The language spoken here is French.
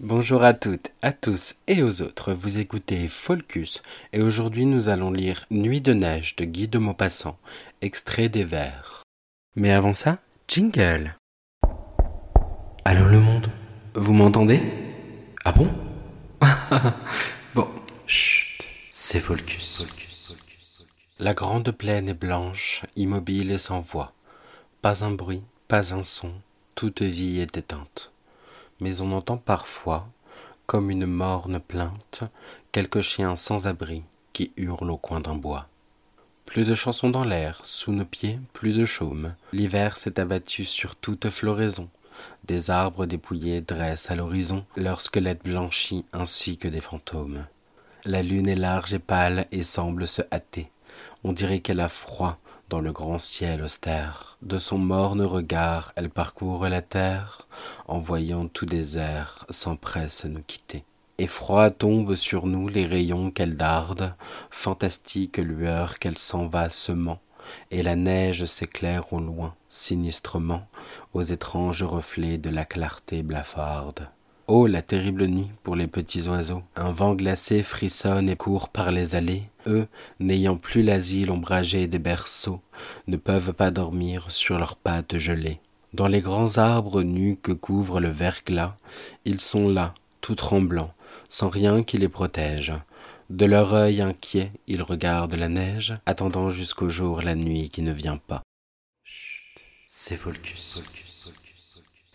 Bonjour à toutes, à tous et aux autres, vous écoutez Folcus et aujourd'hui nous allons lire Nuit de neige de Guy de Maupassant, extrait des vers. Mais avant ça, jingle Allô le monde, vous m'entendez? Ah bon? Bon, chut, c'est Folcus. La grande plaine est blanche, immobile et sans voix. Pas un bruit, pas un son, toute vie est éteinte mais on entend parfois, comme une morne plainte, quelques chiens sans abri qui hurlent au coin d'un bois. Plus de chansons dans l'air, sous nos pieds, plus de chaume. L'hiver s'est abattu sur toute floraison. Des arbres dépouillés dressent à l'horizon leurs squelettes blanchis ainsi que des fantômes. La lune est large et pâle et semble se hâter. On dirait qu'elle a froid dans le grand ciel austère. De son morne regard, elle parcourt la terre, en voyant tout désert, s'empresse à nous quitter. Et froid tombent sur nous les rayons qu'elle darde, fantastique lueur qu'elle s'en va semant, et la neige s'éclaire au loin, sinistrement, aux étranges reflets de la clarté blafarde. Oh, la terrible nuit pour les petits oiseaux. Un vent glacé frissonne et court par les allées. Eux, n'ayant plus l'asile ombragé des berceaux, ne peuvent pas dormir sur leurs pattes gelées. Dans les grands arbres nus que couvre le verglas, ils sont là, tout tremblants, sans rien qui les protège. De leur œil inquiet, ils regardent la neige, attendant jusqu'au jour la nuit qui ne vient pas. Chut, c'est Volcus.